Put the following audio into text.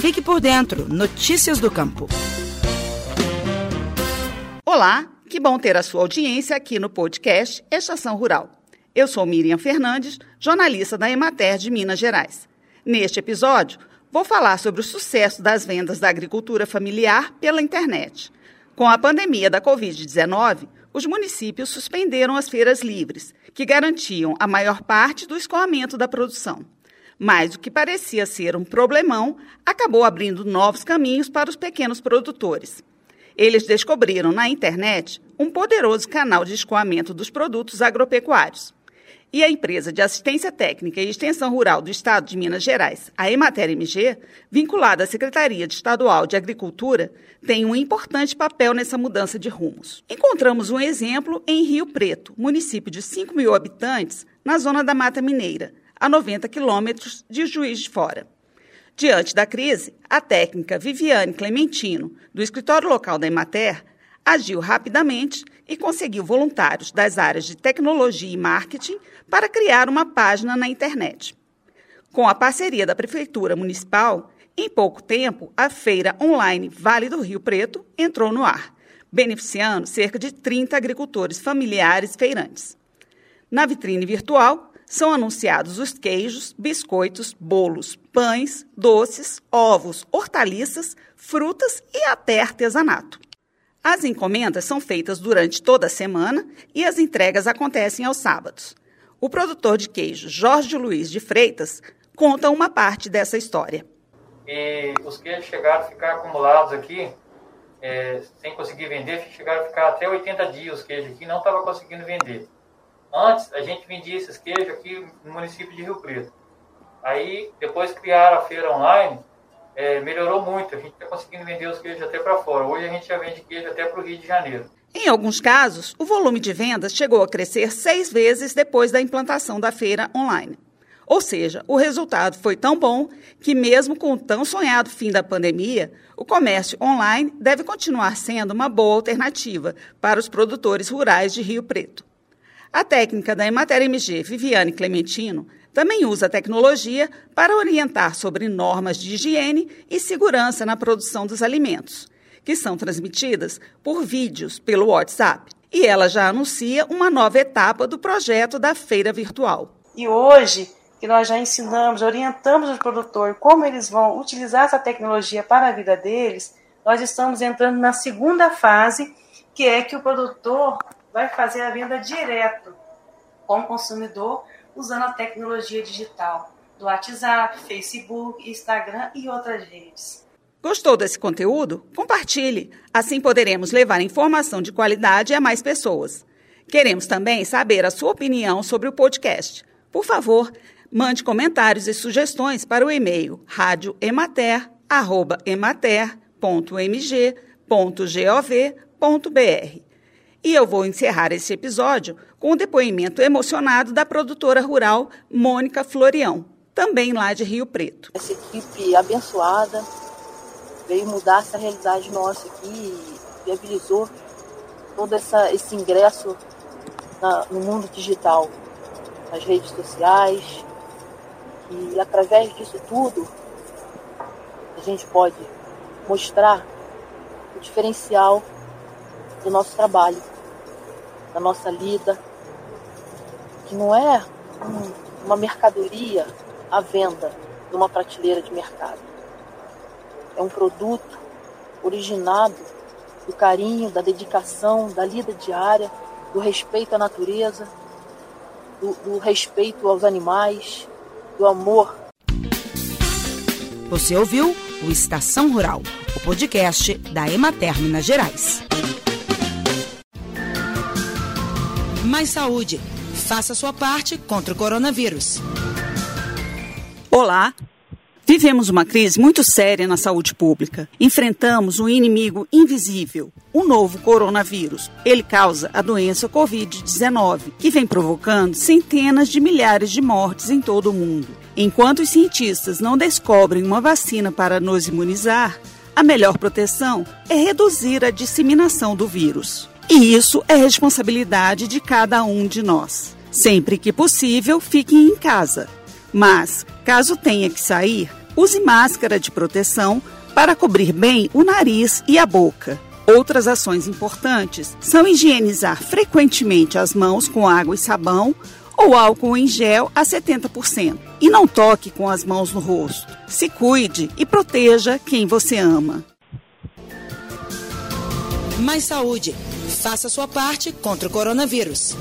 Fique por dentro. Notícias do Campo. Olá, que bom ter a sua audiência aqui no podcast Estação Rural. Eu sou Miriam Fernandes, jornalista da Emater de Minas Gerais. Neste episódio, vou falar sobre o sucesso das vendas da agricultura familiar pela internet. Com a pandemia da Covid-19, os municípios suspenderam as feiras livres, que garantiam a maior parte do escoamento da produção. Mas o que parecia ser um problemão acabou abrindo novos caminhos para os pequenos produtores. Eles descobriram na internet um poderoso canal de escoamento dos produtos agropecuários. E a empresa de assistência técnica e extensão rural do Estado de Minas Gerais, a Emater MG, vinculada à Secretaria Estadual de Agricultura, tem um importante papel nessa mudança de rumos. Encontramos um exemplo em Rio Preto, município de 5 mil habitantes, na zona da Mata Mineira, a 90 quilômetros de Juiz de Fora. Diante da crise, a técnica Viviane Clementino, do escritório local da Emater, agiu rapidamente e conseguiu voluntários das áreas de tecnologia e marketing para criar uma página na internet. Com a parceria da Prefeitura Municipal, em pouco tempo, a feira online Vale do Rio Preto entrou no ar, beneficiando cerca de 30 agricultores familiares feirantes. Na vitrine virtual, são anunciados os queijos, biscoitos, bolos, pães, doces, ovos, hortaliças, frutas e até artesanato. As encomendas são feitas durante toda a semana e as entregas acontecem aos sábados. O produtor de queijo Jorge Luiz de Freitas conta uma parte dessa história. E os queijos chegaram a ficar acumulados aqui, é, sem conseguir vender, chegaram a ficar até 80 dias os queijos aqui, não estava conseguindo vender. Antes, a gente vendia esses queijos aqui no município de Rio Preto. Aí, depois criaram a feira online, é, melhorou muito. A gente está conseguindo vender os queijos até para fora. Hoje a gente já vende queijo até para o Rio de Janeiro. Em alguns casos, o volume de vendas chegou a crescer seis vezes depois da implantação da feira online. Ou seja, o resultado foi tão bom que, mesmo com o tão sonhado fim da pandemia, o comércio online deve continuar sendo uma boa alternativa para os produtores rurais de Rio Preto. A técnica da Emater MG Viviane Clementino também usa a tecnologia para orientar sobre normas de higiene e segurança na produção dos alimentos, que são transmitidas por vídeos pelo WhatsApp. E ela já anuncia uma nova etapa do projeto da feira virtual. E hoje, que nós já ensinamos, orientamos os produtores como eles vão utilizar essa tecnologia para a vida deles, nós estamos entrando na segunda fase, que é que o produtor vai fazer a venda direto com o consumidor usando a tecnologia digital do WhatsApp, Facebook, Instagram e outras redes. Gostou desse conteúdo? Compartilhe. Assim poderemos levar informação de qualidade a mais pessoas. Queremos também saber a sua opinião sobre o podcast. Por favor, mande comentários e sugestões para o e-mail radioemater@emater.mg.gov.br. E eu vou encerrar esse episódio com o depoimento emocionado da produtora rural Mônica Florião, também lá de Rio Preto. Essa equipe abençoada veio mudar essa realidade nossa aqui e viabilizou todo essa, esse ingresso na, no mundo digital, nas redes sociais. E através disso tudo, a gente pode mostrar o diferencial do nosso trabalho, da nossa lida, que não é um, uma mercadoria à venda numa prateleira de mercado. É um produto originado do carinho, da dedicação, da lida diária, do respeito à natureza, do, do respeito aos animais, do amor. Você ouviu o Estação Rural, o podcast da Emater Minas Gerais. Mais saúde. Faça sua parte contra o coronavírus. Olá. Vivemos uma crise muito séria na saúde pública. Enfrentamos um inimigo invisível, o novo coronavírus. Ele causa a doença Covid-19, que vem provocando centenas de milhares de mortes em todo o mundo. Enquanto os cientistas não descobrem uma vacina para nos imunizar, a melhor proteção é reduzir a disseminação do vírus. E isso é responsabilidade de cada um de nós. Sempre que possível, fiquem em casa. Mas, caso tenha que sair, Use máscara de proteção para cobrir bem o nariz e a boca. Outras ações importantes são higienizar frequentemente as mãos com água e sabão ou álcool em gel a 70%. E não toque com as mãos no rosto. Se cuide e proteja quem você ama. Mais saúde. Faça sua parte contra o coronavírus.